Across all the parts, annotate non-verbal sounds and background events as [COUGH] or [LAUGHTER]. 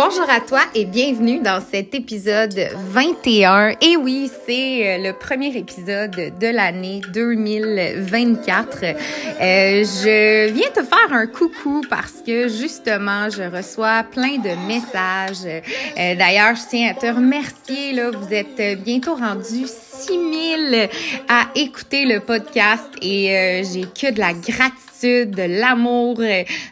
Bonjour à toi et bienvenue dans cet épisode 21. Et oui, c'est euh, le premier épisode de l'année 2024. Euh, je viens te faire un coucou parce que justement, je reçois plein de messages. Euh, D'ailleurs, je tiens à te remercier. Là, vous êtes bientôt rendu 6000 à écouter le podcast et euh, j'ai que de la gratitude de l'amour.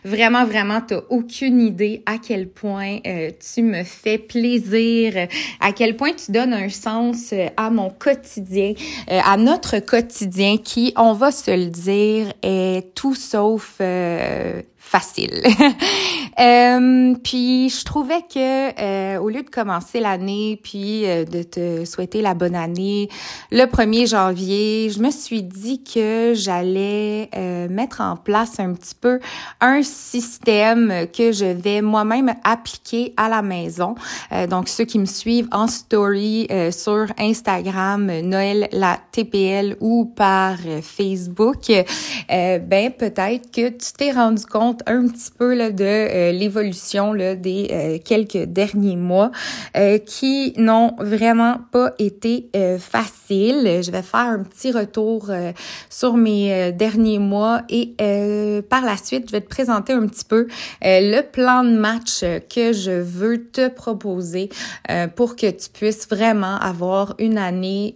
Vraiment, vraiment, t'as aucune idée à quel point euh, tu me fais plaisir, à quel point tu donnes un sens euh, à mon quotidien, euh, à notre quotidien qui, on va se le dire, est tout sauf facile. [LAUGHS] euh, puis je trouvais que euh, au lieu de commencer l'année puis euh, de te souhaiter la bonne année le 1er janvier, je me suis dit que j'allais euh, mettre en place un petit peu un système que je vais moi-même appliquer à la maison. donc ceux qui me suivent en story sur Instagram, Noël la TPL ou par Facebook, ben peut-être que tu t'es rendu compte un petit peu là, de euh, l'évolution des euh, quelques derniers mois euh, qui n'ont vraiment pas été faciles. Je vais faire un petit retour sur mes derniers mois et par la suite, je vais te présenter un petit peu le plan de match que je veux te proposer pour que tu puisses vraiment avoir une année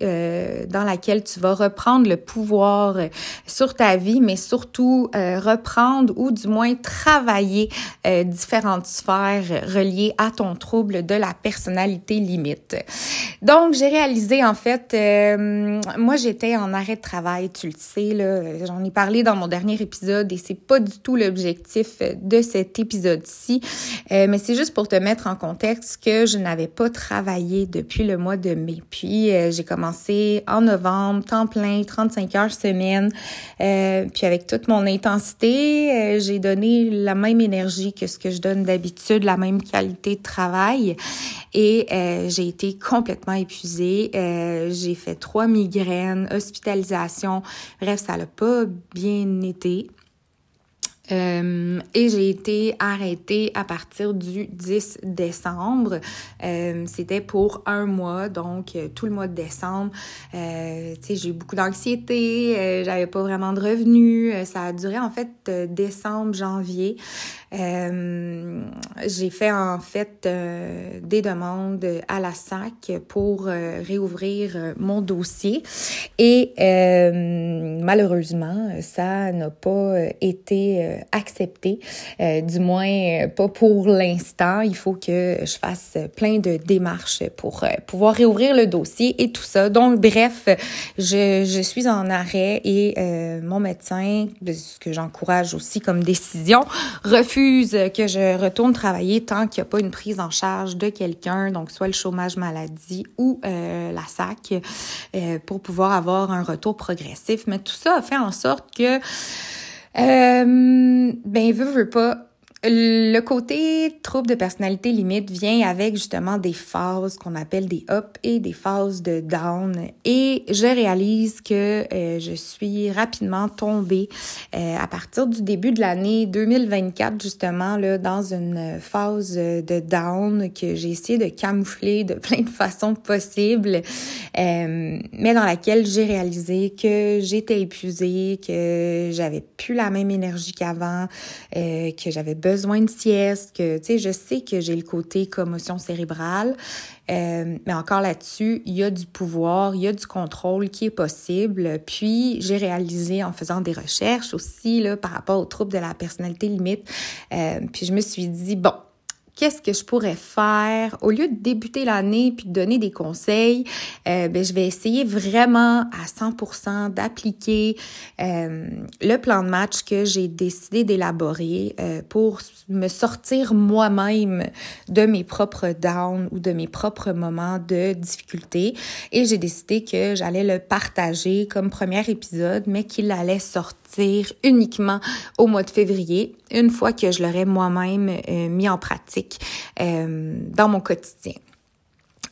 dans laquelle tu vas reprendre le pouvoir sur ta vie, mais surtout reprendre ou du moins travailler euh, différentes sphères reliées à ton trouble de la personnalité limite. Donc, j'ai réalisé en fait, euh, moi j'étais en arrêt de travail, tu le sais, là, j'en ai parlé dans mon dernier épisode et c'est pas du tout l'objectif de cet épisode-ci, euh, mais c'est juste pour te mettre en contexte que je n'avais pas travaillé depuis le mois de mai. Puis j'ai commencé en novembre, temps plein, 35 heures semaine, puis avec toute mon intensité, j'ai donné la même énergie que ce que je donne d'habitude, la même qualité de travail. Et euh, j'ai été complètement épuisée. Euh, j'ai fait trois migraines, hospitalisation. Bref, ça n'a pas bien été. Euh, et j'ai été arrêtée à partir du 10 décembre. Euh, C'était pour un mois, donc euh, tout le mois de décembre. J'ai eu beaucoup d'anxiété, j'avais pas vraiment de revenus. ça a duré en fait décembre, janvier. J'ai fait en fait des demandes à la SAC pour réouvrir mon dossier et malheureusement, ça n'a pas été accepté, euh, du moins euh, pas pour l'instant. Il faut que je fasse plein de démarches pour euh, pouvoir réouvrir le dossier et tout ça. Donc bref, je, je suis en arrêt et mon médecin, ce que j'encourage aussi comme décision, refuse que je retourne travailler tant qu'il n'y a pas une prise en charge de quelqu'un, donc soit le chômage maladie ou la SAC, pour pouvoir avoir un retour progressif. Mais tout ça a fait en sorte que euh, ben, veut, veut pas, le côté trouble de personnalité limite vient avec justement des phases qu'on appelle des up et des phases de down. Et je réalise que euh, je suis rapidement tombée euh, à partir du début de l'année 2024 justement là dans une phase de down que j'ai essayé de camoufler de [LAUGHS] plein de façons possibles, euh, mais dans laquelle j'ai réalisé que j'étais épuisée, que j'avais plus la même énergie qu'avant, que j'avais besoin besoin de sieste, que, tu sais, je sais que j'ai le côté commotion cérébrale, euh, mais encore là-dessus, il y a du pouvoir, il y a du contrôle qui est possible. Puis, j'ai réalisé en faisant des recherches aussi, là, par rapport aux troubles de la personnalité limite, euh, puis je me suis dit, bon, qu'est-ce que je pourrais faire? Au lieu de débuter l'année puis de donner des conseils euh, ben, je vais essayer vraiment à 100% d'appliquer euh, le plan de match que j'ai décidé d'élaborer euh, pour me sortir moi-même de mes propres downs ou de mes propres moments de difficulté. Et j'ai décidé que j'allais le partager comme premier épisode mais qu'il allait sortir uniquement au mois de février, une fois que je l'aurai moi-même euh, mis en pratique euh, dans mon quotidien.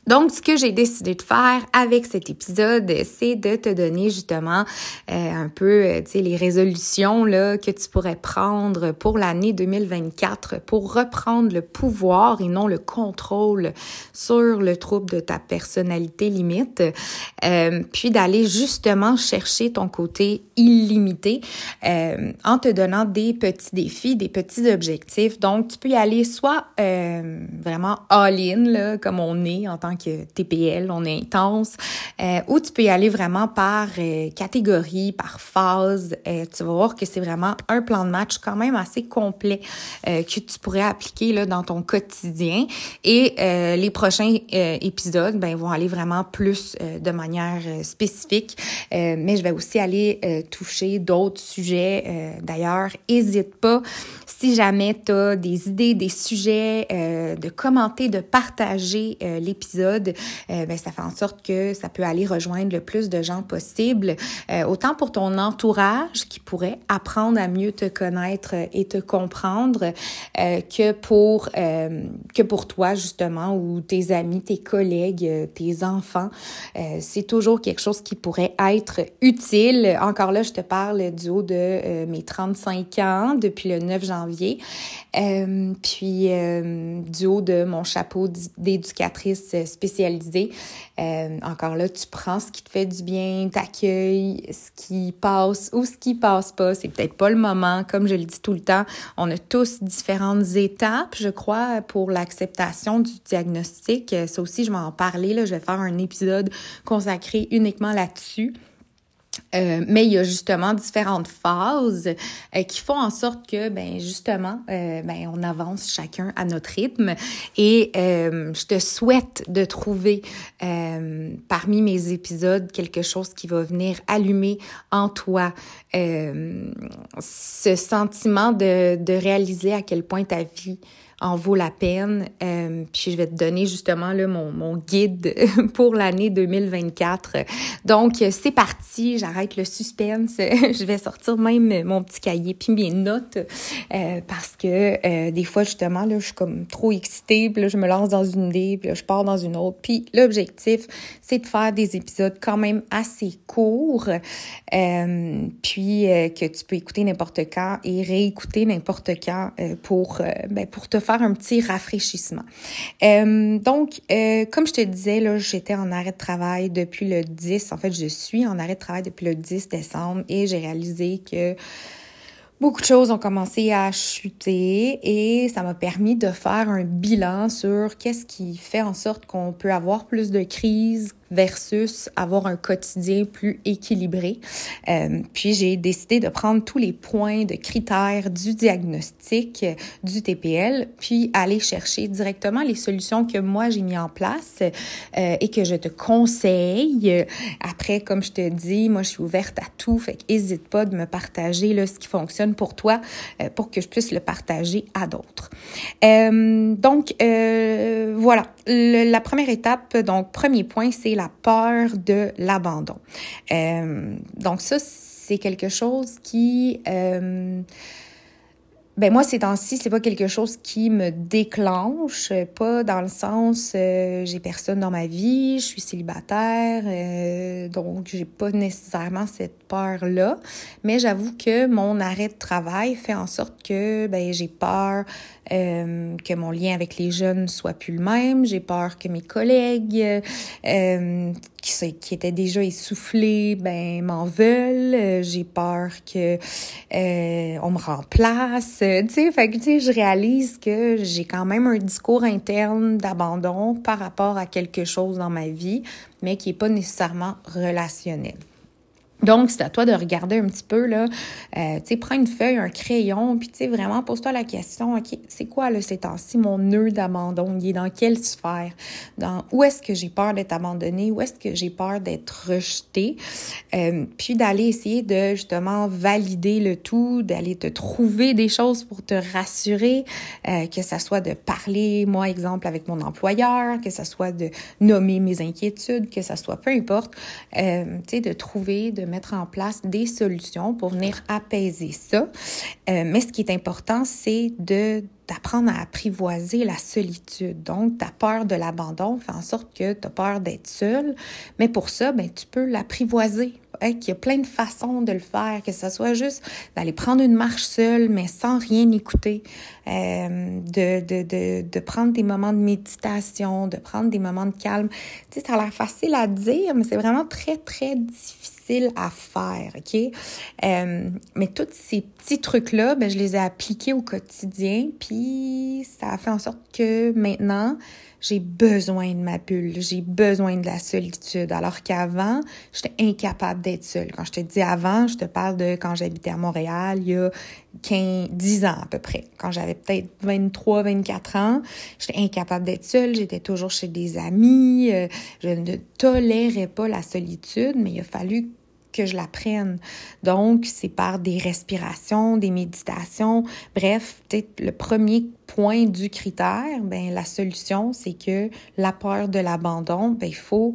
Donc, ce que j'ai décidé de faire avec cet épisode, c'est de te donner justement euh, un peu, euh, tu sais, les résolutions là que tu pourrais prendre pour l'année 2024 pour reprendre le pouvoir et non le contrôle sur le trouble de ta personnalité limite, euh, puis d'aller justement chercher ton côté illimité en te donnant des petits défis, des petits objectifs. Donc, tu peux y aller soit vraiment all-in, comme on est en tant que TPL, on est intense, euh, ou tu peux y aller vraiment par euh, catégorie, par phase. Euh, tu vas voir que c'est vraiment un plan de match quand même assez complet euh, que tu pourrais appliquer là, dans ton quotidien. Et les prochains épisodes ben, vont aller vraiment plus de manière spécifique, mais je vais aussi aller toucher d'autres sujets. D'ailleurs, n'hésite pas si jamais tu as des idées, des sujets, de commenter, de partager l'épisode. Euh, ben, ça fait en sorte que ça peut aller rejoindre le plus de gens possible, euh, autant pour ton entourage qui pourrait apprendre à mieux te connaître et te comprendre, euh, que pour que pour toi justement ou tes amis, tes collègues, tes enfants. c'est toujours quelque chose qui pourrait être utile. Encore là, je te parle du haut de mes 35 ans depuis le 9 janvier, puis du haut de mon chapeau d'éducatrice spécialisée euh, encore là, tu prends ce qui te fait du bien, t'accueilles ce qui passe ou ce qui passe pas. C'est peut-être pas le moment. Comme je le dis tout le temps, on a tous différentes étapes, je crois, pour l'acceptation du diagnostic. Ça aussi, je vais en parler. Là. Je vais faire un épisode consacré uniquement là-dessus. Euh, mais il y a justement différentes phases euh, qui font en sorte que, ben justement, euh, ben on avance chacun à notre rythme. Et je te souhaite de trouver parmi mes épisodes quelque chose qui va venir allumer en toi ce sentiment de, de réaliser à quel point ta vie en vaut la peine. Euh, puis je vais te donner justement là, mon, mon guide [LAUGHS] pour l'année 2024. Donc, c'est parti, j'arrête le suspense. [LAUGHS] je vais sortir même mon petit cahier puis mes notes euh, parce que euh, des fois, justement, là, je suis comme trop excitée, là, je me lance dans une idée, là, je pars dans une autre. Puis l'objectif, c'est de faire des épisodes quand même assez courts, euh, puis que tu peux écouter n'importe quand et réécouter n'importe quand pour, ben, pour te un petit rafraîchissement. Euh, donc, euh, comme je te disais, là, j'étais en arrêt de travail depuis le 10. En fait, je suis en arrêt de travail depuis le 10 décembre et j'ai réalisé que Beaucoup de choses ont commencé à chuter et ça m'a permis de faire un bilan sur qu'est-ce qui fait en sorte qu'on peut avoir plus de crises, versus avoir un quotidien plus équilibré. Euh, puis j'ai décidé de prendre tous les points de critères du diagnostic du TPL, puis aller chercher directement les solutions que moi j'ai mis en place euh, et que je te conseille. Après, comme je te dis, moi je suis ouverte à tout, fait qu'hésite pas de me partager là, ce qui fonctionne pour toi euh, pour que je puisse le partager à d'autres. Euh, donc euh, la première étape, donc premier point, c'est la peur de l'abandon. Euh, donc ça, c'est quelque chose qui... Euh, ben moi, ces temps-ci, c'est pas quelque chose qui me déclenche, pas dans le sens euh, j'ai personne dans ma vie, je suis célibataire, donc j'ai pas nécessairement cette peur-là. Mais j'avoue que mon arrêt de travail fait en sorte que ben j'ai peur euh, que mon lien avec les jeunes soit plus le même, j'ai peur que mes collègues euh, qui, étaient déjà essoufflés, ben m'en veulent, j'ai peur que euh, on me remplace. Tu sais, fait que, tu sais, je réalise que j'ai quand même un discours interne d'abandon par rapport à quelque chose dans ma vie, mais qui est pas nécessairement relationnel. Donc, c'est à toi de regarder un petit peu, là, euh, tu sais, prends une feuille, un crayon, puis tu sais, vraiment, pose-toi la question, OK, c'est quoi, là, ces temps-ci, mon nœud d'abandon? Il est dans quelle sphère? Dans, où est-ce que j'ai peur d'être abandonnée? Où est-ce que j'ai peur d'être rejetée? Euh, puis d'aller essayer de, justement, valider le tout, d'aller te trouver des choses pour te rassurer, euh, que ça soit de parler, moi, exemple, avec mon employeur, que ça soit de nommer mes inquiétudes, que ça soit peu importe, euh, tu sais, de trouver, de mettre en place des solutions pour venir apaiser ça. Euh, mais ce qui est important, c'est de d'apprendre à apprivoiser la solitude. Donc, ta peur de l'abandon fait en sorte que tu as peur d'être seul, mais pour ça, ben, tu peux l'apprivoiser. Hein, qu'il y a plein de façons de le faire, que ce soit juste d'aller prendre une marche seule, mais sans rien écouter, euh, de, de, de, de, prendre des moments de méditation, de prendre des moments de calme. Tu sais, ça a l'air facile à dire, mais c'est vraiment très, très difficile à faire, OK? Euh, mais tous ces petits trucs-là, ben, je les ai appliqués au quotidien, puis ça a fait en sorte que maintenant, j'ai besoin de ma bulle, j'ai besoin de la solitude. Alors qu'avant, j'étais incapable d'être seule. Quand je te dis avant, je te parle de quand j'habitais à Montréal, il y a 15, 10 ans à peu près. Quand j'avais peut-être 23, 24 ans, j'étais incapable d'être seule, j'étais toujours chez des amis, euh, je ne tolérais pas la solitude, mais il a fallu que je la prenne. Donc, c'est par des respirations, des méditations. Bref, le premier point du critère, ben la solution, c'est que la peur de l'abandon, ben il faut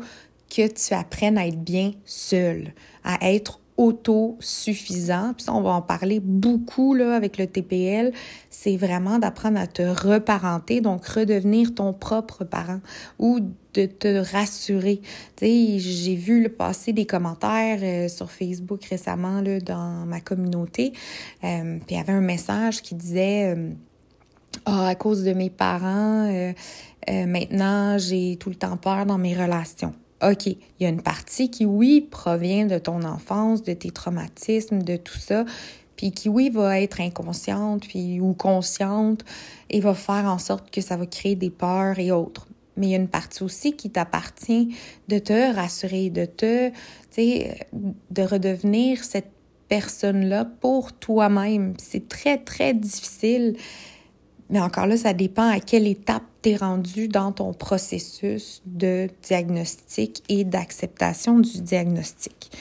que tu apprennes à être bien seul, à être autosuffisant. Puis ça, on va en parler beaucoup là, avec le TPL. C'est vraiment d'apprendre à te reparenter, donc redevenir ton propre parent ou de te rassurer. J'ai vu le passer des commentaires euh, sur Facebook récemment là, dans ma communauté. Euh, puis il y avait un message qui disait euh, Ah, à cause de mes parents, maintenant j'ai tout le temps peur dans mes relations. OK, il y a une partie qui, oui, provient de ton enfance, de tes traumatismes, de tout ça, puis qui, oui, va être inconsciente puis, ou consciente et va faire en sorte que ça va créer des peurs et autres. Mais il y a une partie aussi qui t'appartient de te rassurer, de te, tu sais, de redevenir cette personne-là pour toi-même. C'est très, très difficile. Mais encore là, ça dépend à quelle étape t'es rendu dans ton processus de diagnostic et d'acceptation du diagnostic.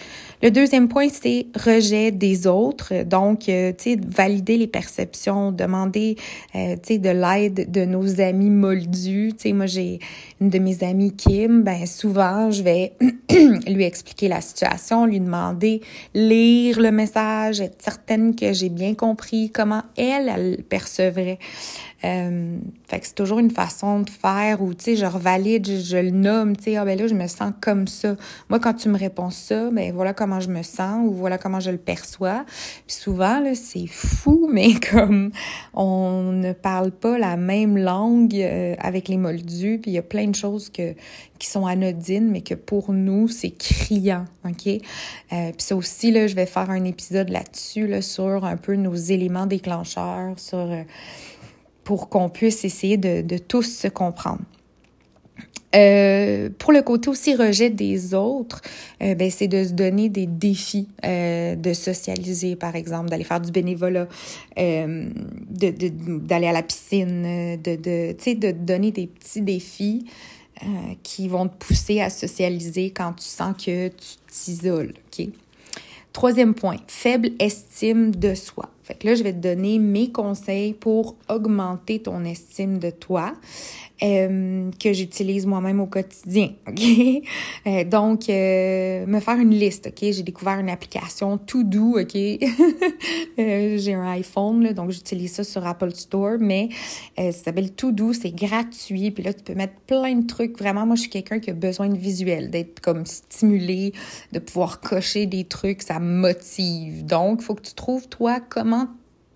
Le deuxième point, c'est rejet des autres. Donc, euh, tu sais, valider les perceptions, demander, euh, tu sais, de l'aide de nos amis moldus. Tu sais, moi, j'ai une de mes amies, Kim, ben souvent, je vais [CLEARS THROAT] lui expliquer la situation, lui demander, lire le message, être certaine que j'ai bien compris comment elle, elle percevrait. Euh, fait que c'est toujours une façon de faire où, tu sais, je revalide, je, le nomme, tu sais, ah ben là, je me sens comme ça. Moi, quand tu me réponds ça, ben voilà comment je me sens ou voilà comment je le perçois. Puis souvent, là, c'est fou, [LAUGHS] mais comme on ne parle pas la même langue euh, avec les moldus, puis il y a plein de choses que, qui sont anodines, mais que pour nous, c'est criant, OK? Euh, puis ça aussi, là, je vais faire un épisode là-dessus, là, sur un peu nos éléments déclencheurs, sur... Pour qu'on puisse essayer de, de tous se comprendre. Euh, pour le côté aussi rejet des autres, euh, ben c'est de se donner des défis, euh, de socialiser par exemple, d'aller faire du bénévolat, euh, de d'aller à la piscine, de de de donner des petits défis qui vont te pousser à socialiser quand tu sens que tu t'isoles, ok? Troisième point, faible estime de soi. Fait que là, je vais te donner mes conseils pour augmenter ton estime de toi. Euh, que j'utilise moi-même au quotidien. [LAUGHS] OK? Euh, donc, euh, me faire une liste. OK? J'ai découvert une application doux. OK? [LAUGHS] j'ai un iPhone, là, donc j'utilise ça sur Apple Store, mais ça s'appelle tout doux. C'est gratuit. Puis là, tu peux mettre plein de trucs. Vraiment, moi, je suis quelqu'un qui a besoin de visuel, d'être comme stimulé, de pouvoir cocher des trucs. Ça motive. Donc, il faut que tu trouves, toi, comment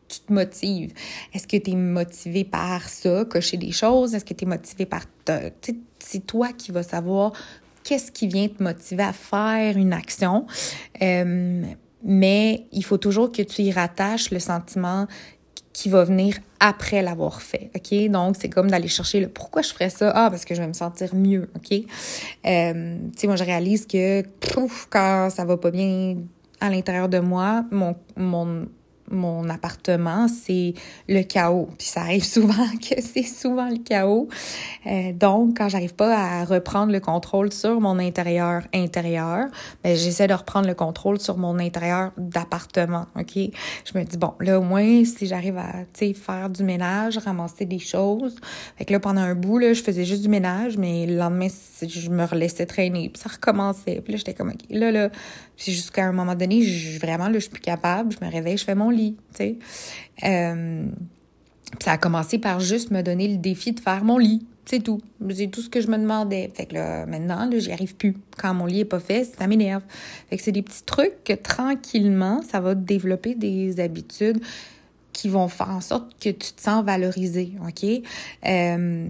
tu te motives. Est-ce que tu es motivé par ça, cocher des choses? Est-ce que tu es motivé par... C'est toi qui vas savoir qu'est-ce qui vient te motiver à faire une action. Euh, mais il faut toujours que tu y rattaches le sentiment qui va venir après l'avoir fait, OK? Donc, c'est comme d'aller chercher le pourquoi je ferais ça? Ah, parce que je vais me sentir mieux, OK? Euh, tu sais, moi, je réalise que quand ça va pas bien à l'intérieur de moi, mon, mon mon appartement, c'est le chaos. Puis ça arrive [LAUGHS] souvent que c'est souvent le chaos. Euh, donc, quand j'arrive pas à reprendre le contrôle sur mon intérieur intérieur, ben, j'essaie de reprendre le contrôle sur mon intérieur d'appartement, OK? Je me dis, bon, là, au moins, si j'arrive à, faire du ménage, ramasser des choses. Fait que là, pendant un bout, là, je faisais juste du ménage, mais le lendemain, je me relaissais traîner, puis ça recommençait. Puis là, j'étais comme, OK, là, là, puis jusqu'à un moment donné, je, vraiment, là, je suis plus capable, je me réveille, je fais mon lit, tu sais. Euh, ça a commencé par juste me donner le défi de faire mon lit. C'est tout. C'est tout ce que je me demandais. Fait que là, maintenant, là, j'y arrive plus. Quand mon lit est pas fait, ça m'énerve. Fait que c'est des petits trucs que tranquillement, ça va développer des habitudes qui vont faire en sorte que tu te sens valorisé, OK? Euh,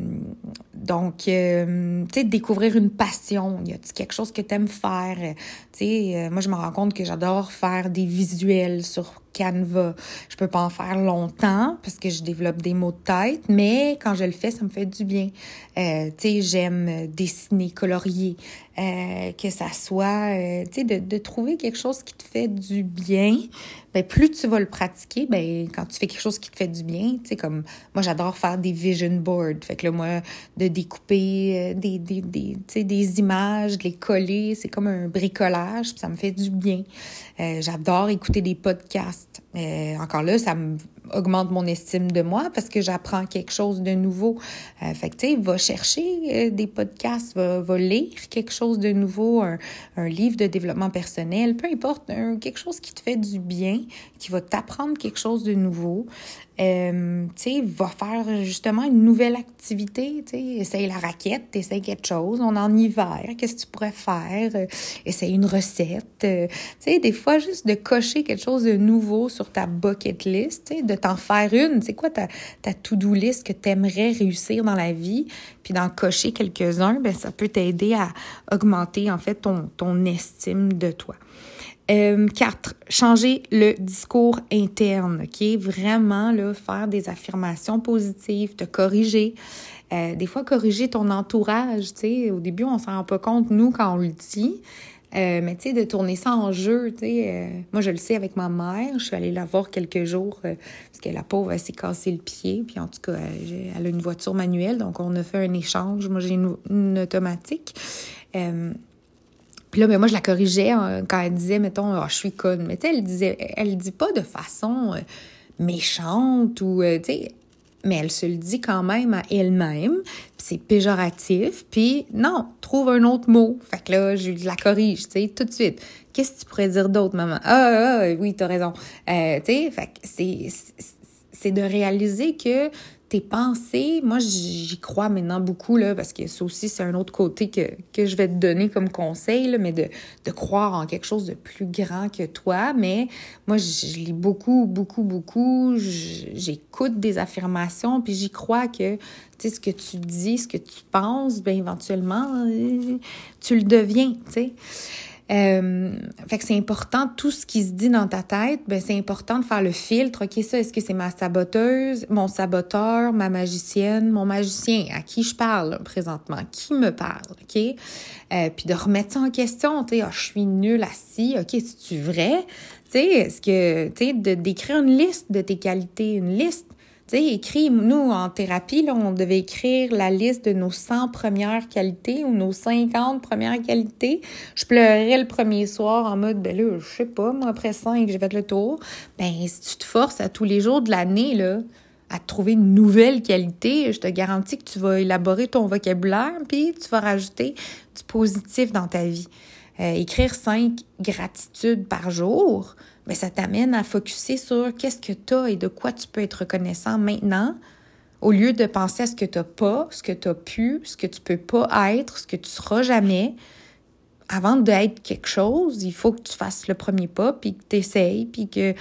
donc, euh, tu sais, découvrir une passion. Y a quelque chose que tu aimes faire? Tu sais, euh, moi, je me rends compte que j'adore faire des visuels sur Canva. Je peux pas en faire longtemps parce que je développe des mots de tête, mais quand je le fais, ça me fait du bien. Euh, tu sais, j'aime dessiner, colorier, euh, que ça soit, euh, tu sais, de, trouver quelque chose qui te fait du bien. Ben, plus tu vas le pratiquer, ben, quand tu fais quelque chose qui te fait du bien, tu sais, comme moi, j'adore faire des vision boards. Fait que là, moi, de découper des, des, des, des images, de les coller, c'est comme un bricolage, ça me fait du bien. J'adore écouter des podcasts. encore là, ça me augmente mon estime de moi parce que j'apprends quelque chose de nouveau. Euh, fait que, va chercher euh, des podcasts, va, va, lire quelque chose de nouveau, un livre de développement personnel, peu importe, quelque chose qui te fait du bien, qui va t'apprendre quelque chose de nouveau. Euh, tu sais, va faire justement une nouvelle activité, tu sais, essaye la raquette, essaye quelque chose, on est en hiver, qu'est-ce que tu pourrais faire, euh, essaye une recette, euh, tu sais, des fois juste de cocher quelque chose de nouveau sur ta bucket list, tu sais, de t'en faire une, c'est quoi ta, ta to-do list que tu aimerais réussir dans la vie, puis d'en cocher quelques-uns, ben ça peut t'aider à augmenter en fait ton, ton estime de toi. Euh, quatre, changer le discours interne, OK? Vraiment, là, faire des affirmations positives, te corriger. Euh, des fois, corriger ton entourage, tu sais. Au début, on s'en rend pas compte, nous, quand on le dit. Euh, mais tu sais, de tourner ça en jeu, tu sais. Euh, moi, je le sais avec ma mère. Je suis allée la voir quelques jours euh, parce que la pauvre, elle s'est cassé le pied. Puis en tout cas, elle, a une voiture manuelle. Donc, on a fait un échange. Moi, j'ai une, une, automatique. Puis là, mais moi, je la corrigeais hein, quand elle disait, mettons, oh, je suis conne. Mais tu sais, elle disait, elle dit pas de façon euh, méchante ou, euh, tu sais, mais elle se le dit quand même à elle-même. C'est péjoratif. Puis non, trouve un autre mot. Fait que là, je la corrige, tu sais, tout de suite. Qu'est-ce que tu pourrais dire d'autre, maman? Ah, ah oui, t'as raison. Euh, tu sais, fait que c'est de réaliser que tes pensées, moi j'y crois maintenant beaucoup, là, parce que ça aussi c'est un autre côté que, que je vais te donner comme conseil, là, mais de, de croire en quelque chose de plus grand que toi. Mais moi je, lis beaucoup, beaucoup, beaucoup, j'écoute des affirmations, puis j'y crois que ce que tu dis, ce que tu penses, bien éventuellement, euh, tu le deviens, sais. Euh, fait que c'est important, tout ce qui se dit dans ta tête, ben c'est important de faire le filtre. OK, ça, est-ce que c'est ma saboteuse, mon saboteur, ma magicienne, mon magicien, à qui je parle présentement, qui me parle, OK? Euh, puis de remettre ça en question, tu sais, ah, je suis nulle assis, OK, c'est-tu vrai? Tu sais, est-ce que, tu sais, de d'écrire une liste de tes qualités, une liste tu sais, écrit, nous, en thérapie, là, on devait écrire la liste de nos 100 premières qualités ou nos 50 premières qualités. Je pleurais le premier soir en mode, ben là, je sais pas, moi, après 5, j'ai fait le tour. Ben, si tu te forces à tous les jours de l'année, là, à trouver une nouvelle qualité, je te garantis que tu vas élaborer ton vocabulaire, puis tu vas rajouter du positif dans ta vie. Euh, écrire cinq gratitudes par jour, mais ça t'amène à focuser sur qu'est-ce que tu as et de quoi tu peux être reconnaissant maintenant, au lieu de penser à ce que tu n'as pas, ce que tu as pu, ce que tu peux pas être, ce que tu seras jamais. Avant d'être quelque chose, il faut que tu fasses le premier pas, puis que tu essayes, puis que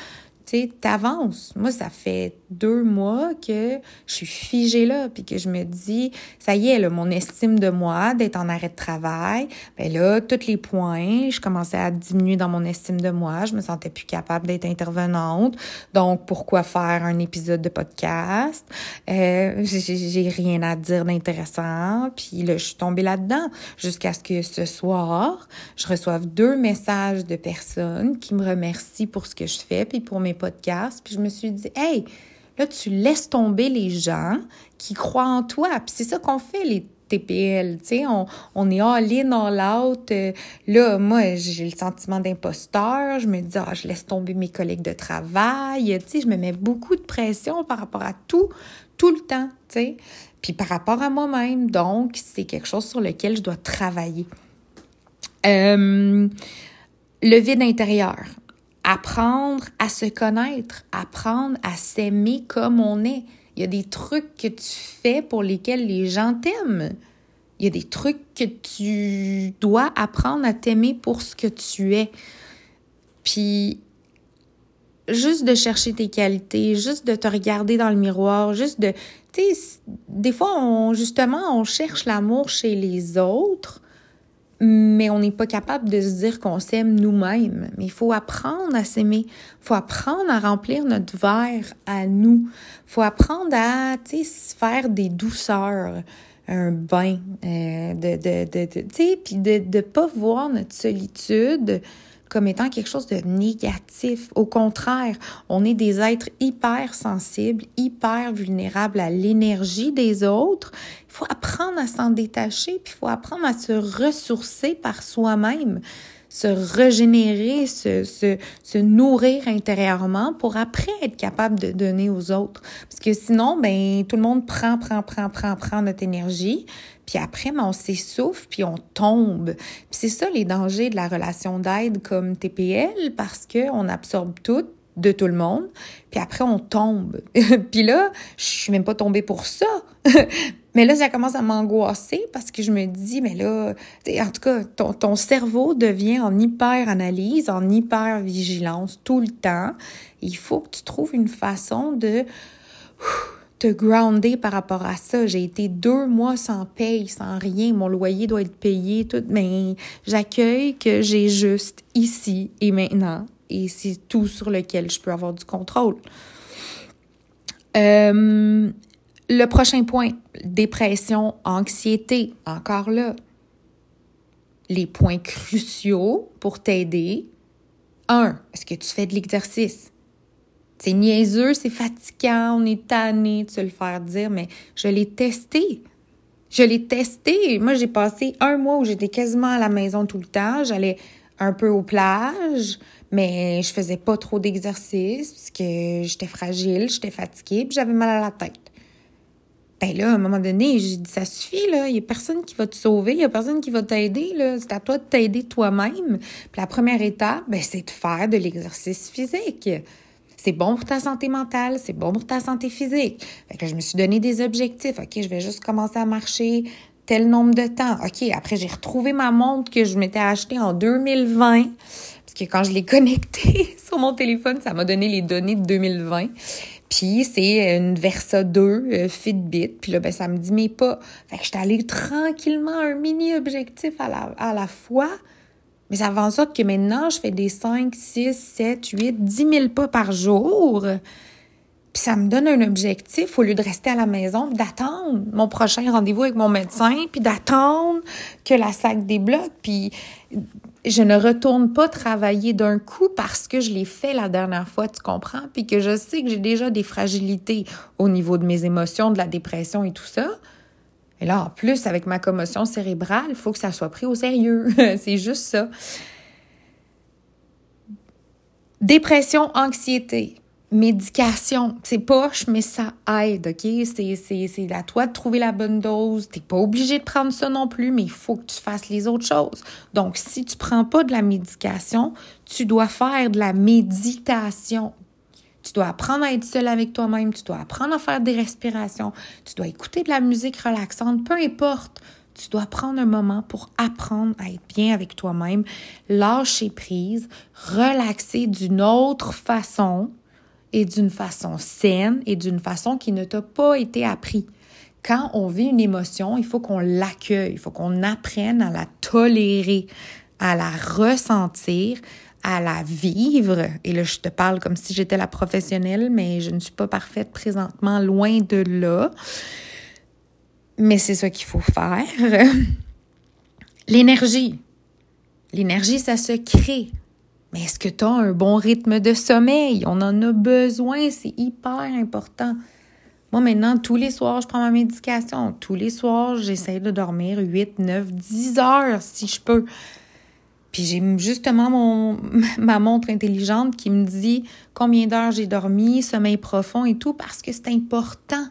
tu avances. Moi, ça fait deux mois que je suis figée là, puis que je me dis, ça y est, là, mon estime de moi, d'être en arrêt de travail, ben là, tous les points, je commençais à diminuer dans mon estime de moi, je me sentais plus capable d'être intervenante, donc pourquoi faire un épisode de podcast? Euh, j'ai rien à dire d'intéressant, puis là, je suis tombée là-dedans, jusqu'à ce que ce soir, je reçoive deux messages de personnes qui me remercient pour ce que je fais, puis pour mes podcasts, puis je me suis dit, hey, là, tu laisses tomber les gens qui croient en toi. Puis c'est ça qu'on fait, les TPL, tu sais, on, on est all-in, all-out. Euh, là, moi, j'ai le sentiment d'imposteur. Je me dis, ah, je laisse tomber mes collègues de travail. Tu sais, je me mets beaucoup de pression par rapport à tout, tout le temps, tu sais. Puis par rapport à moi-même, donc, c'est quelque chose sur lequel je dois travailler. Euh, le vide intérieur apprendre à se connaître, apprendre à s'aimer comme on est. Il y a des trucs que tu fais pour lesquels les gens t'aiment. Il y a des trucs que tu dois apprendre à t'aimer pour ce que tu es. Puis, juste de chercher tes qualités, juste de te regarder dans le miroir, juste de... Tu sais, des fois, on, justement, on cherche l'amour chez les autres mais on n'est pas capable de se dire qu'on s'aime nous-mêmes. Mais il faut apprendre à s'aimer. Il faut apprendre à remplir notre verre à nous. Il faut apprendre à, sais, faire des douceurs, un bain, euh, de, de, de, tu sais, puis de ne pas voir notre solitude comme étant quelque chose de négatif. Au contraire, on est des êtres hyper sensibles, hyper vulnérables à l'énergie des autres. Il faut apprendre à s'en détacher, puis il faut apprendre à se ressourcer par soi-même se régénérer, se, se, se, nourrir intérieurement pour après être capable de donner aux autres. Parce que sinon, ben, tout le monde prend, prend, prend, prend, prend notre énergie. Puis après, ben, on s'essouffle, puis on tombe. Puis c'est ça les dangers de la relation d'aide comme TPL, parce qu'on absorbe tout de tout le monde, puis après on tombe. [LAUGHS] puis là, je suis même pas tombée pour ça. [LAUGHS] mais là, ça commence à m'angoisser parce que je me dis, mais là, en tout cas, ton, ton cerveau devient en hyper-analyse, en hyper-vigilance tout le temps. Il faut que tu trouves une façon de te grounder par rapport à ça. J'ai été deux mois sans paye, sans rien. Mon loyer doit être payé, tout. Mais j'accueille que j'ai juste ici et maintenant. Et c'est tout sur lequel je peux avoir du contrôle. Euh, le prochain point, dépression, anxiété, encore là. Les points cruciaux pour t'aider. Un, est-ce que tu fais de l'exercice? C'est niaiseux, c'est fatigant, on est tanné de se le faire dire, mais je l'ai testé. Je l'ai testé. Moi, j'ai passé un mois où j'étais quasiment à la maison tout le temps. J'allais un peu aux plages, mais je faisais pas trop d'exercice parce que j'étais fragile, j'étais fatiguée, puis j'avais mal à la tête. Ben là, à un moment donné, j'ai dit, ça suffit. Il n'y a personne qui va te sauver, il n'y a personne qui va t'aider, là. C'est à toi de t'aider toi-même. La première étape, ben, c'est de faire de l'exercice physique. C'est bon pour ta santé mentale, c'est bon pour ta santé physique. Fait que je me suis donné des objectifs. OK, je vais juste commencer à marcher tel nombre de temps. OK, après, j'ai retrouvé ma montre que je m'étais achetée en 2020. Parce que quand je l'ai [LAUGHS] connectée sur mon téléphone, ça m'a donné les données de 2020. Puis c'est une Versa 2 euh, Fitbit. Puis là, ben, ça me dit mais pas. Fait que j'étais allée tranquillement un mini objectif à la fois. Mais ça fait en que maintenant, je fais des 5, 6, 7, 8, 10 000 pas par jour. Puis ça me donne un objectif au lieu de rester à la maison, d'attendre mon prochain rendez-vous avec mon médecin, puis d'attendre que la sac débloque. Puis je ne retourne pas travailler d'un coup parce que je l'ai fait la dernière fois, tu comprends? Puis que je sais que j'ai déjà des fragilités au niveau de mes émotions, de la dépression et tout ça. Et là, en plus, avec ma commotion cérébrale, il faut que ça soit pris au sérieux. [LAUGHS] C'est juste ça. Dépression, anxiété médication. C'est poche, mais ça aide, OK? C'est à toi de trouver la bonne dose. T'es pas obligé de prendre ça non plus, mais il faut que tu fasses les autres choses. Donc, si tu prends pas de la médication, tu dois faire de la méditation. Tu dois apprendre à être seul avec toi-même, tu dois apprendre à faire des respirations, tu dois écouter de la musique relaxante, peu importe. Tu dois prendre un moment pour apprendre à être bien avec toi-même, lâcher prise, relaxer d'une autre façon, et d'une façon saine et d'une façon qui ne t'a pas été appris. Quand on vit une émotion, il faut qu'on l'accueille, il faut qu'on apprenne à la tolérer, à la ressentir, à la vivre. Et là, je te parle comme si j'étais la professionnelle, mais je ne suis pas parfaite présentement, loin de là. Mais c'est ça qu'il faut faire. [LAUGHS] L'énergie. L'énergie, ça se crée. Mais est-ce que tu as un bon rythme de sommeil? On en a besoin, c'est hyper important. Moi, maintenant, tous les soirs, je prends ma médication. Tous les soirs, j'essaie de dormir 8, 9, 10 heures si je peux. Puis j'ai justement mon, [LAUGHS] ma montre intelligente qui me dit combien d'heures j'ai dormi, sommeil profond et tout, parce que c'est important.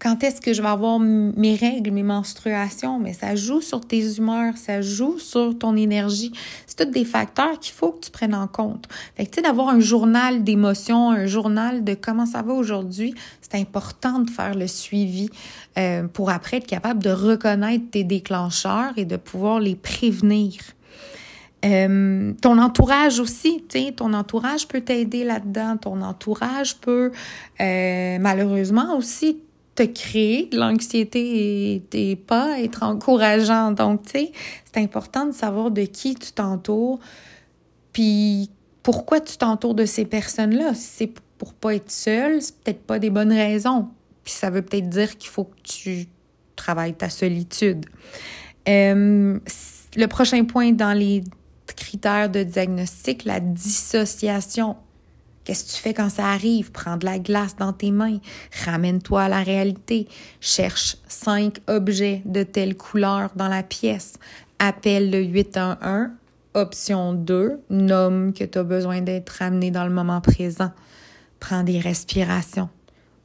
Quand est-ce que je vais avoir mes règles, mes menstruations? Mais ça joue sur tes humeurs, ça joue sur ton énergie. C'est tous des facteurs qu'il faut que tu prennes en compte. Fait que, tu sais, d'avoir un journal d'émotions, un journal de comment ça va aujourd'hui, c'est important de faire le suivi euh, pour après être capable de reconnaître tes déclencheurs et de pouvoir les prévenir. Euh, ton entourage aussi, ton entourage peut t'aider là-dedans. Ton entourage peut euh, malheureusement aussi te créer de l'anxiété et, pas être encourageant. Donc, tu sais, c'est important de savoir de qui tu t'entoures, puis pourquoi tu t'entoures de ces personnes-là. Si c'est pour pas être seul, c'est peut-être pas des bonnes raisons. Puis ça veut peut-être dire qu'il faut que tu travailles ta solitude. Euh, le prochain point dans les critères de diagnostic, la dissociation. Qu'est-ce que tu fais quand ça arrive? Prends de la glace dans tes mains. Ramène-toi à la réalité. Cherche cinq objets de telle couleur dans la pièce. Appelle le 811. Option 2. Nomme que tu as besoin d'être ramené dans le moment présent. Prends des respirations.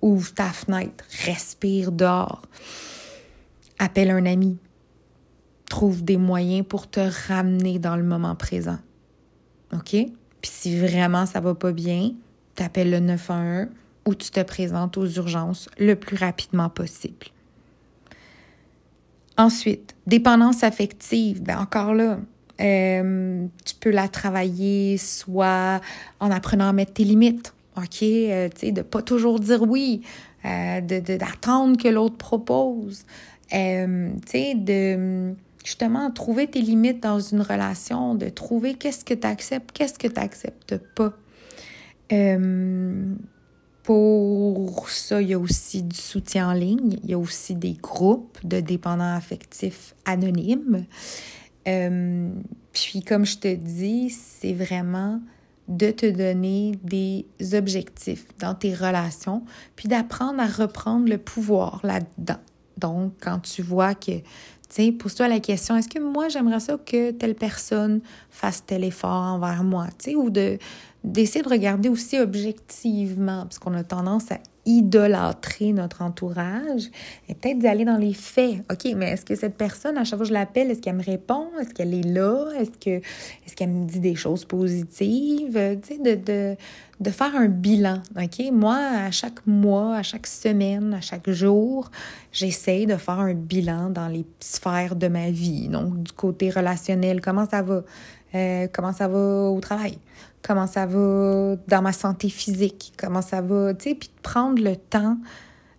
Ouvre ta fenêtre. Respire dehors. Appelle un ami trouve des moyens pour te ramener dans le moment présent. OK? Puis si vraiment ça va pas bien, tu appelles le 911 ou tu te présentes aux urgences le plus rapidement possible. Ensuite, dépendance affective, ben encore là, euh, tu peux la travailler soit en apprenant à mettre tes limites, OK? Euh, tu sais, de pas toujours dire oui, euh, d'attendre que l'autre propose, tu sais, de justement trouver tes limites dans une relation, de trouver qu'est-ce que tu acceptes, qu'est-ce que tu n'acceptes pas. Euh, pour ça, il y a aussi du soutien en ligne, il y a aussi des groupes de dépendants affectifs anonymes. Euh, puis comme je te dis, c'est vraiment de te donner des objectifs dans tes relations, puis d'apprendre à reprendre le pouvoir là-dedans. Donc, quand tu vois que sais, pose-toi la question, est-ce que moi, j'aimerais ça que telle personne fasse tel effort envers moi, tu sais, ou de, d'essayer de regarder aussi objectivement, parce qu'on a tendance à idolâtrer notre entourage et peut-être d'y aller dans les faits. OK, mais est-ce que cette personne, à chaque fois que je l'appelle, est-ce qu'elle me répond? Est-ce qu'elle est là? Est-ce que est-ce qu'elle me dit des choses positives? Tu sais, de, de, de faire un bilan. OK? Moi, à chaque mois, à chaque semaine, à chaque jour, j'essaie de faire un bilan dans les sphères de ma vie. Donc, du côté relationnel, comment ça va? Euh, comment ça va au travail? Comment ça va dans ma santé physique, comment ça va, tu sais, puis de prendre le temps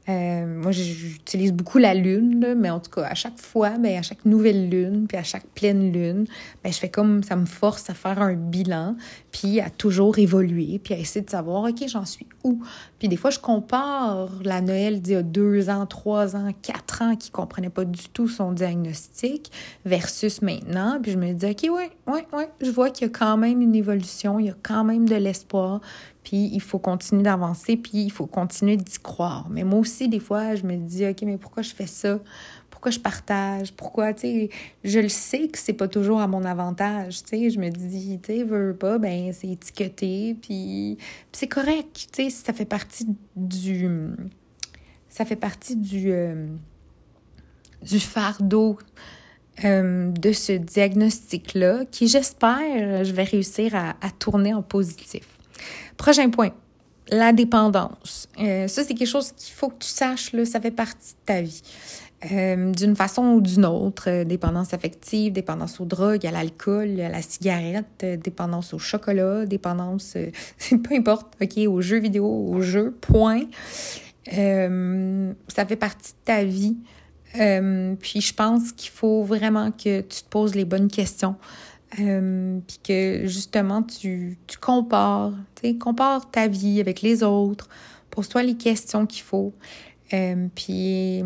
euh, moi, j'utilise beaucoup la lune, mais en tout cas, à chaque fois, ben, à chaque nouvelle lune, puis à chaque pleine lune, ben, je fais comme ça me force à faire un bilan, puis à toujours évoluer, puis à essayer de savoir, OK, j'en suis où? Puis des fois, je compare la Noël d'il y a deux ans, trois ans, quatre ans, qui ne comprenait pas du tout son diagnostic, versus maintenant, puis je me dis, OK, oui, oui, oui, je vois qu'il y a quand même une évolution, il y a quand même de l'espoir, puis il faut continuer d'avancer, puis il faut continuer d'y croire. Mais moi aussi, des fois, je me dis, OK, mais pourquoi je fais ça? Pourquoi je partage? Pourquoi, tu sais, je le sais que c'est pas toujours à mon avantage, tu sais. Je me dis, tu sais, veux pas, ben c'est étiqueté, puis, c'est correct, tu sais, ça fait partie du... Ça fait partie du... Euh, du fardeau euh, de ce diagnostic-là, qui, j'espère, je vais réussir à tourner en positif. Prochain point, la dépendance. Euh, ça, c'est quelque chose qu'il faut que tu saches, là, ça fait partie de ta vie. Euh, d'une façon ou d'une autre, euh, dépendance affective, dépendance aux drogues, à l'alcool, à la cigarette, dépendance au chocolat, dépendance, [LAUGHS] peu importe, OK, aux jeux vidéo, aux jeux, point. ça fait partie de ta vie. puis je pense qu'il faut vraiment que tu te poses les bonnes questions. Euh, puis que justement, tu, compares, tu ta vie avec les autres, pose-toi les questions qu'il faut. Euh, puis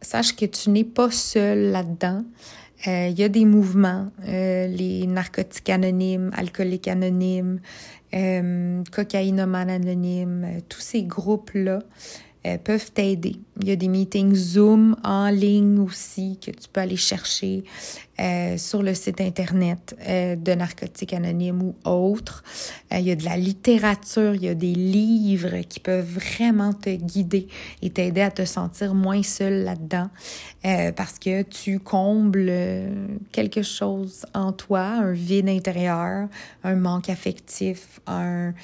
sache que tu n'es pas seul là-dedans. Euh, il y a des mouvements, les narcotiques anonymes, alcooliques anonymes, cocaïnomanes anonymes, tous ces groupes-là euh, peuvent t'aider. Il y a des meetings Zoom en ligne aussi que tu peux aller chercher euh, sur le site Internet euh, de Narcotiques Anonymes ou autres. il y a de la littérature, il y a des livres qui peuvent vraiment te guider et t'aider à te sentir moins seul là-dedans parce que tu combles quelque chose en toi, un vide intérieur, un manque affectif, un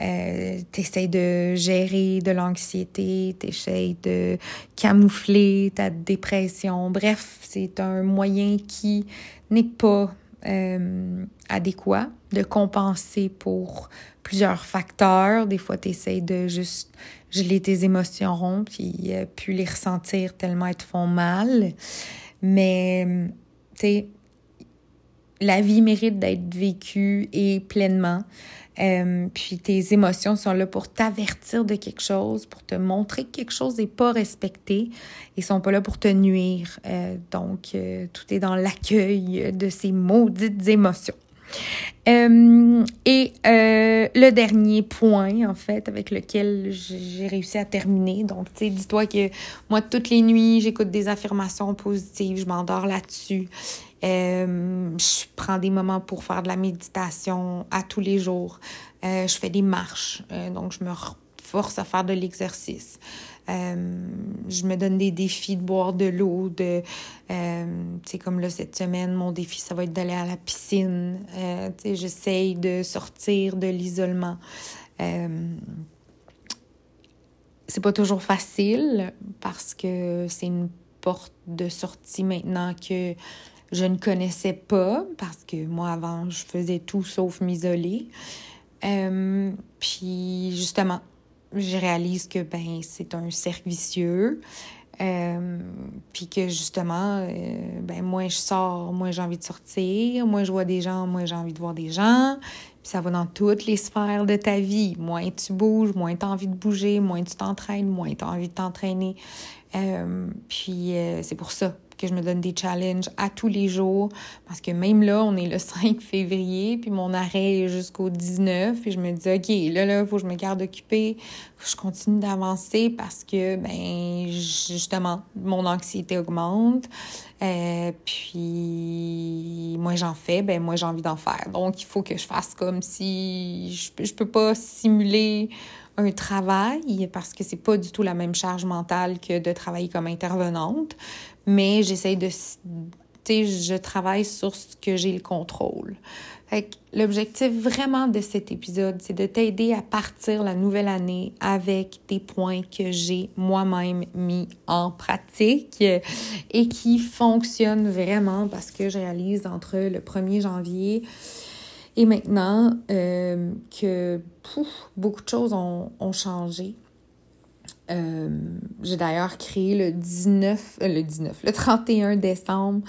euh, t'essayes de gérer de l'anxiété, t'essayes de camoufler ta dépression. Bref, c'est un moyen qui n'est pas euh, adéquat de compenser pour plusieurs facteurs. Des fois, t'essayes de juste geler tes émotions puis euh, les ressentir tellement elles te font mal. Mais, tu sais, la vie mérite d'être vécue et pleinement. Euh, puis tes émotions sont là pour t'avertir de quelque chose, pour te montrer que quelque chose n'est pas respecté et sont pas là pour te nuire. Euh, donc, euh, tout est dans l'accueil de ces maudites émotions. et le dernier point, en fait, avec lequel j'ai réussi à terminer, donc, tu sais, dis-toi que moi, toutes les nuits, j'écoute des affirmations positives, je m'endors là-dessus. Euh, je prends des moments pour faire de la méditation à tous les jours. Euh, je fais des marches, euh, donc je me force à faire de l'exercice. je me donne des défis de boire de l'eau, de, tu comme là cette semaine, mon défi ça va être d'aller à la piscine. j'essaye de sortir de l'isolement. c'est pas toujours facile parce que c'est une porte de sortie maintenant que je ne connaissais pas parce que moi avant je faisais tout sauf m'isoler. Euh, puis justement, je réalise que ben c'est un cercle vicieux. Euh, puis que justement, euh, ben moins je sors, moins j'ai envie de sortir, moins je vois des gens, moins j'ai envie de voir des gens. Puis ça va dans toutes les sphères de ta vie. Moins tu bouges, moins tu as envie de bouger, moins tu t'entraînes, moins tu as envie de t'entraîner. Puis c'est pour ça que je me donne des challenges à tous les jours parce que même là, on est le [LAUGHS] 5 février, puis mon arrêt est jusqu'au 19, et je me dis, OK, là, là, il faut que je me garde occupée, faut que je continue d'avancer parce que, ben, justement, mon anxiété augmente. Euh, puis, moi, j'en fais, ben, moi, j'ai envie d'en faire. Donc, il faut que je fasse comme si je, je peux pas simuler un travail parce que c'est pas du tout la même charge mentale que de travailler comme intervenante mais j'essaye de je travaille sur ce que j'ai le contrôle. l'objectif vraiment de cet épisode, c'est de t'aider à partir la nouvelle année avec des points que j'ai moi-même mis en pratique et qui fonctionnent vraiment parce que je réalise entre le 1er janvier et maintenant euh, que beaucoup de choses ont, changé. Euh, j'ai d'ailleurs créé le 19, euh, le 19, le 31 décembre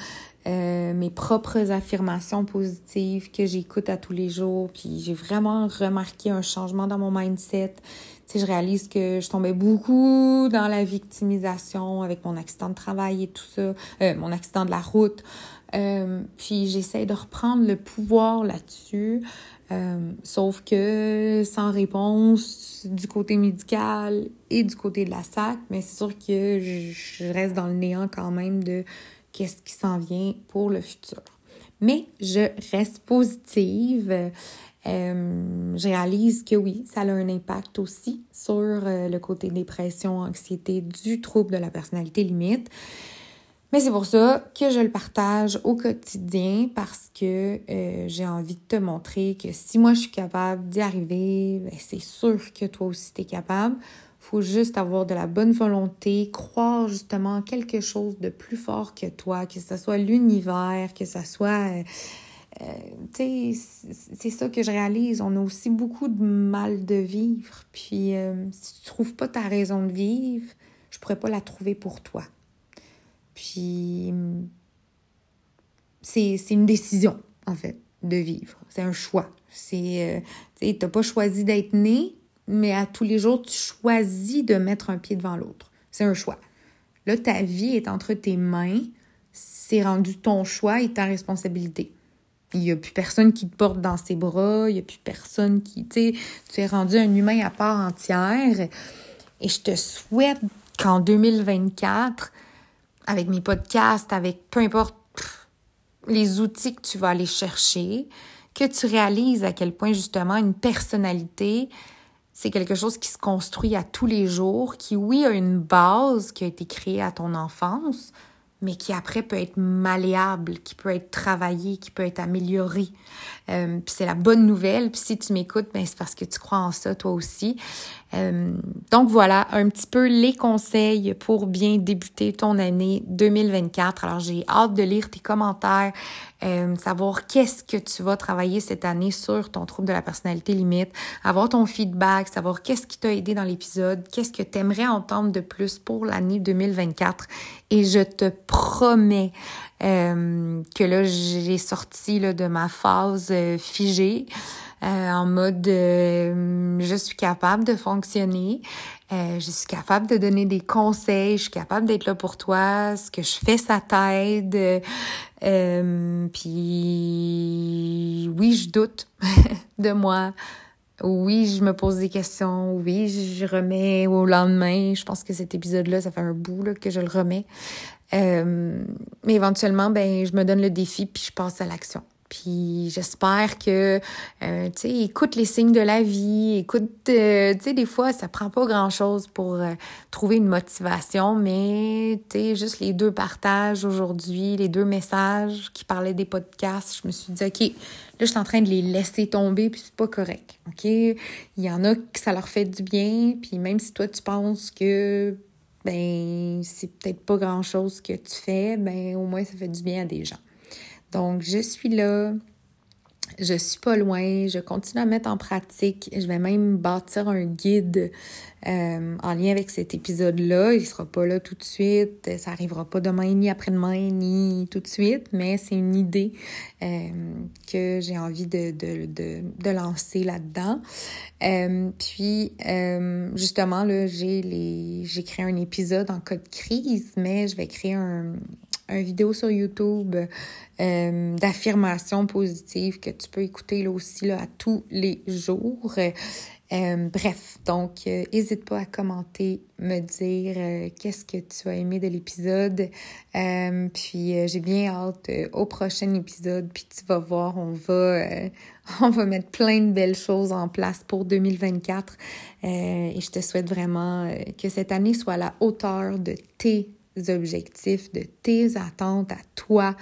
mes propres affirmations positives que j'écoute à tous les jours. Puis j'ai vraiment remarqué un changement dans mon mindset. Tu sais, je réalise que je tombais beaucoup dans la victimisation avec mon accident de travail et tout ça, mon accident de la route. Puis j'essaie de reprendre le pouvoir là-dessus. Euh, sauf que sans réponse du côté médical et du côté de la SAC, mais c'est sûr que je reste dans le néant quand même de qu'est-ce qui s'en vient pour le futur. Mais je reste positive. Euh, je réalise que oui, ça a un impact aussi sur euh, le côté dépression, anxiété, du trouble de la personnalité limite. Mais c'est pour ça que je le partage au quotidien parce que euh, j'ai envie de te montrer que si moi je suis capable d'y arriver, ben, c'est sûr que toi aussi tu es capable. faut juste avoir de la bonne volonté, croire justement en quelque chose de plus fort que toi, que ce soit l'univers, que ce soit... Euh, euh, tu sais, c'est ça que je réalise. On a aussi beaucoup de mal de vivre. Puis, si tu trouves pas ta raison de vivre, je pourrais pas la trouver pour toi. Puis, c'est une décision, en fait, de vivre. C'est un choix. C'est, euh, tu sais, pas choisi d'être né, mais à tous les jours, tu choisis de mettre un pied devant l'autre. C'est un choix. Là, ta vie est entre tes mains. C'est rendu ton choix et ta responsabilité. Il n'y a plus personne qui te porte dans ses bras, il n'y a plus personne qui, tu tu es rendu un humain à part entière. Et je te souhaite qu'en 2024, avec mes podcasts, avec peu importe les outils que tu vas aller chercher, que tu réalises à quel point justement une personnalité, c'est quelque chose qui se construit à tous les jours, qui oui a une base qui a été créée à ton enfance, mais qui après peut être malléable, qui peut être travaillé, qui peut être amélioré. Euh, puis c'est la bonne nouvelle. Puis si tu m'écoutes, ben c'est parce que tu crois en ça toi aussi. Euh, donc voilà, un petit peu les conseils pour bien débuter ton année 2024. Alors j'ai hâte de lire tes commentaires, euh, savoir qu'est-ce que tu vas travailler cette année sur ton trouble de la personnalité limite, avoir ton feedback, savoir qu'est-ce qui t'a aidé dans l'épisode, qu'est-ce que tu aimerais entendre de plus pour l'année 2024. Et je te promets euh, que là, j'ai sorti là, de ma phase figée. Euh, en mode euh, je suis capable de fonctionner, euh, je suis capable de donner des conseils, je suis capable d'être là pour toi, ce que je fais ça t'aide. puis oui, je doute [LAUGHS] de moi. Oui, je me pose des questions. Oui, je remets au lendemain. Je pense que cet épisode-là, ça fait un bout là, que je le remets. mais éventuellement, ben, je me donne le défi puis je passe à l'action. Puis j'espère que, euh, tu sais, écoute les signes de la vie, écoute, euh, tu sais, des fois, ça prend pas grand-chose pour euh, trouver une motivation, mais, tu sais, juste les deux partages aujourd'hui, les deux messages qui parlaient des podcasts, je me suis dit, OK, là, je suis en train de les laisser tomber, puis c'est pas correct, OK? Il y en a que ça leur fait du bien, puis même si toi, tu penses que, ben, c'est peut-être pas grand-chose que tu fais, ben, au moins, ça fait du bien à des gens. Donc, je suis là. Je suis pas loin, je continue à mettre en pratique. Je vais même bâtir un guide euh, en lien avec cet épisode-là. Il sera pas là tout de suite, ça arrivera pas demain, ni après-demain, ni tout de suite, mais c'est une idée euh, que j'ai envie de, de, de, lancer là-dedans. Euh, puis, justement, là, j'ai créé un épisode en cas de crise, mais je vais créer un, un vidéo sur YouTube euh, d'affirmations positives que tu peux écouter là aussi là, à tous les jours. Euh, bref, donc n'hésite pas à commenter, me dire qu'est-ce que tu as aimé de l'épisode. puis j'ai bien hâte au prochain épisode. Puis tu vas voir, on va [LAUGHS] on va mettre plein de belles choses en place pour 2024. et je te souhaite vraiment que cette année soit à la hauteur de tes objectifs, de tes attentes à toi,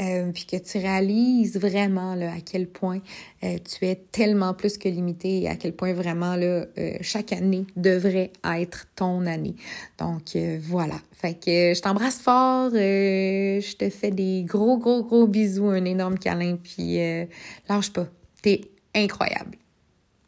euh, puis que tu réalises vraiment à quel point euh, tu es tellement plus que limité et à quel point vraiment euh, chaque année devrait être ton année. Donc voilà. Fait que je t'embrasse fort, je te fais des gros, gros, gros bisous, un énorme câlin, puis lâche pas. T'es incroyable.